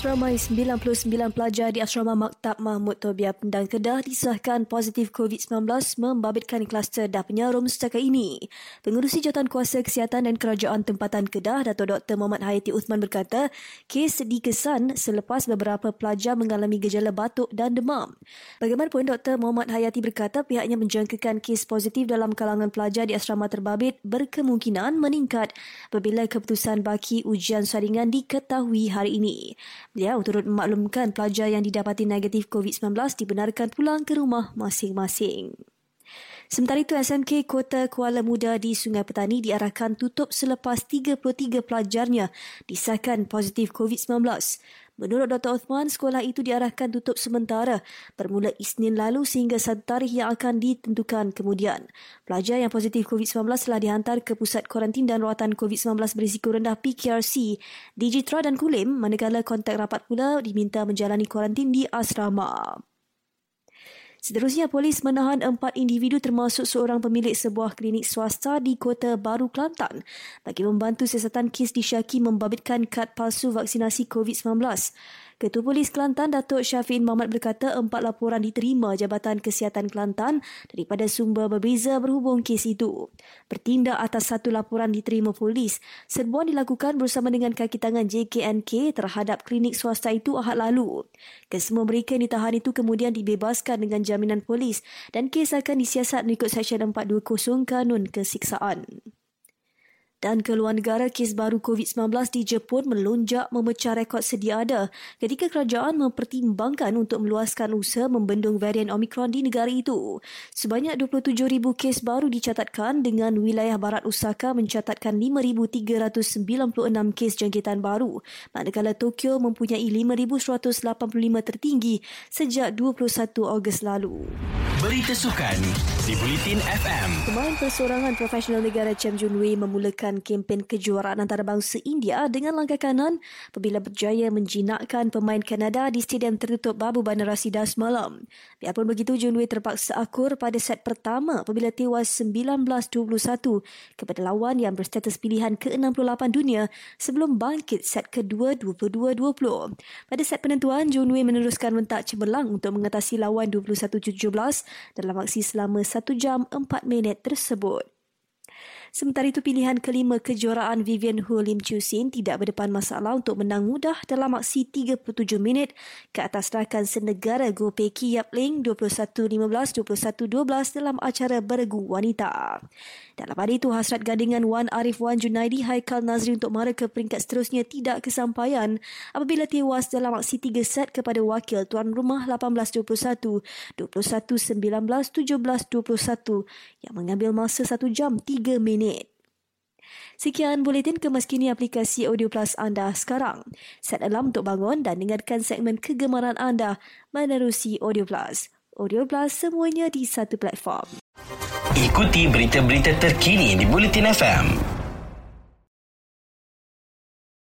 Seramai 99 pelajar di Asrama Maktab Mahmud Tobia Pendang Kedah disahkan positif COVID-19 membabitkan kluster dah penyarum setakat ini. Pengurusi Jawatan Kuasa Kesihatan dan Kerajaan Tempatan Kedah, Dato' Dr. Muhammad Hayati Uthman berkata, kes dikesan selepas beberapa pelajar mengalami gejala batuk dan demam. Bagaimanapun, Dr. Muhammad Hayati berkata pihaknya menjangkakan kes positif dalam kalangan pelajar di asrama terbabit berkemungkinan meningkat apabila keputusan baki ujian saringan diketahui hari ini. Beliau turut memaklumkan pelajar yang didapati negatif COVID-19 dibenarkan pulang ke rumah masing-masing. Sementara itu, SMK Kota Kuala Muda di Sungai Petani diarahkan tutup selepas 33 pelajarnya disahkan positif COVID-19. Menurut Dr. Othman, sekolah itu diarahkan tutup sementara bermula Isnin lalu sehingga satu tarikh yang akan ditentukan kemudian. Pelajar yang positif COVID-19 telah dihantar ke Pusat Kuarantin dan Rawatan COVID-19 berisiko rendah PKRC di Jitra dan Kulim manakala kontak rapat pula diminta menjalani kuarantin di asrama. Seterusnya, polis menahan empat individu termasuk seorang pemilik sebuah klinik swasta di Kota Baru Kelantan bagi membantu siasatan kes disyaki membabitkan kad palsu vaksinasi COVID-19. Ketua Polis Kelantan Datuk Syafiq Muhammad berkata empat laporan diterima Jabatan Kesihatan Kelantan daripada sumber berbeza berhubung kes itu. Bertindak atas satu laporan diterima polis, serbuan dilakukan bersama dengan kaki tangan JKNK terhadap klinik swasta itu ahad lalu. Kesemua mereka yang ditahan itu kemudian dibebaskan dengan jaminan polis dan kes akan disiasat mengikut Seksyen 420 Kanun Kesiksaan dan keluar negara kes baru COVID-19 di Jepun melonjak memecah rekod sedia ada ketika kerajaan mempertimbangkan untuk meluaskan usaha membendung varian Omicron di negara itu. Sebanyak 27,000 kes baru dicatatkan dengan wilayah barat Osaka mencatatkan 5,396 kes jangkitan baru manakala Tokyo mempunyai 5,185 tertinggi sejak 21 Ogos lalu. Berita Sukan di Bulletin FM. Pemain persorangan profesional negara Chem Jun Wei memulakan meneruskan kempen kejuaraan antarabangsa India dengan langkah kanan apabila berjaya menjinakkan pemain Kanada di stadium tertutup Babu Bandar Rasida semalam. Biarpun begitu, Jun Wei terpaksa akur pada set pertama apabila tewas 19-21 kepada lawan yang berstatus pilihan ke-68 dunia sebelum bangkit set kedua 22-20. Pada set penentuan, Jun Wei meneruskan mentak cemerlang untuk mengatasi lawan 21-17 dalam aksi selama 1 jam 4 minit tersebut. Sementara itu pilihan kelima kejuaraan Vivian Hu Lim Chiu Sin tidak berdepan masalah untuk menang mudah dalam aksi 37 minit ke atas rakan senegara Go Peki Yap Ling 21-15, 21-12 dalam acara beregu wanita. Dalam pada itu, hasrat gandingan Wan Arif Wan Junaidi Haikal Nazri untuk mara ke peringkat seterusnya tidak kesampaian apabila tewas dalam aksi 3 set kepada wakil tuan rumah 18-21, 21-19, 17-21 yang mengambil masa 1 jam 3 minit minit. Sekian buletin kemas kini aplikasi Audio Plus anda sekarang. Set alarm untuk bangun dan dengarkan segmen kegemaran anda menerusi Audio Plus. Audio Plus semuanya di satu platform. Ikuti berita-berita terkini di Bulletin FM.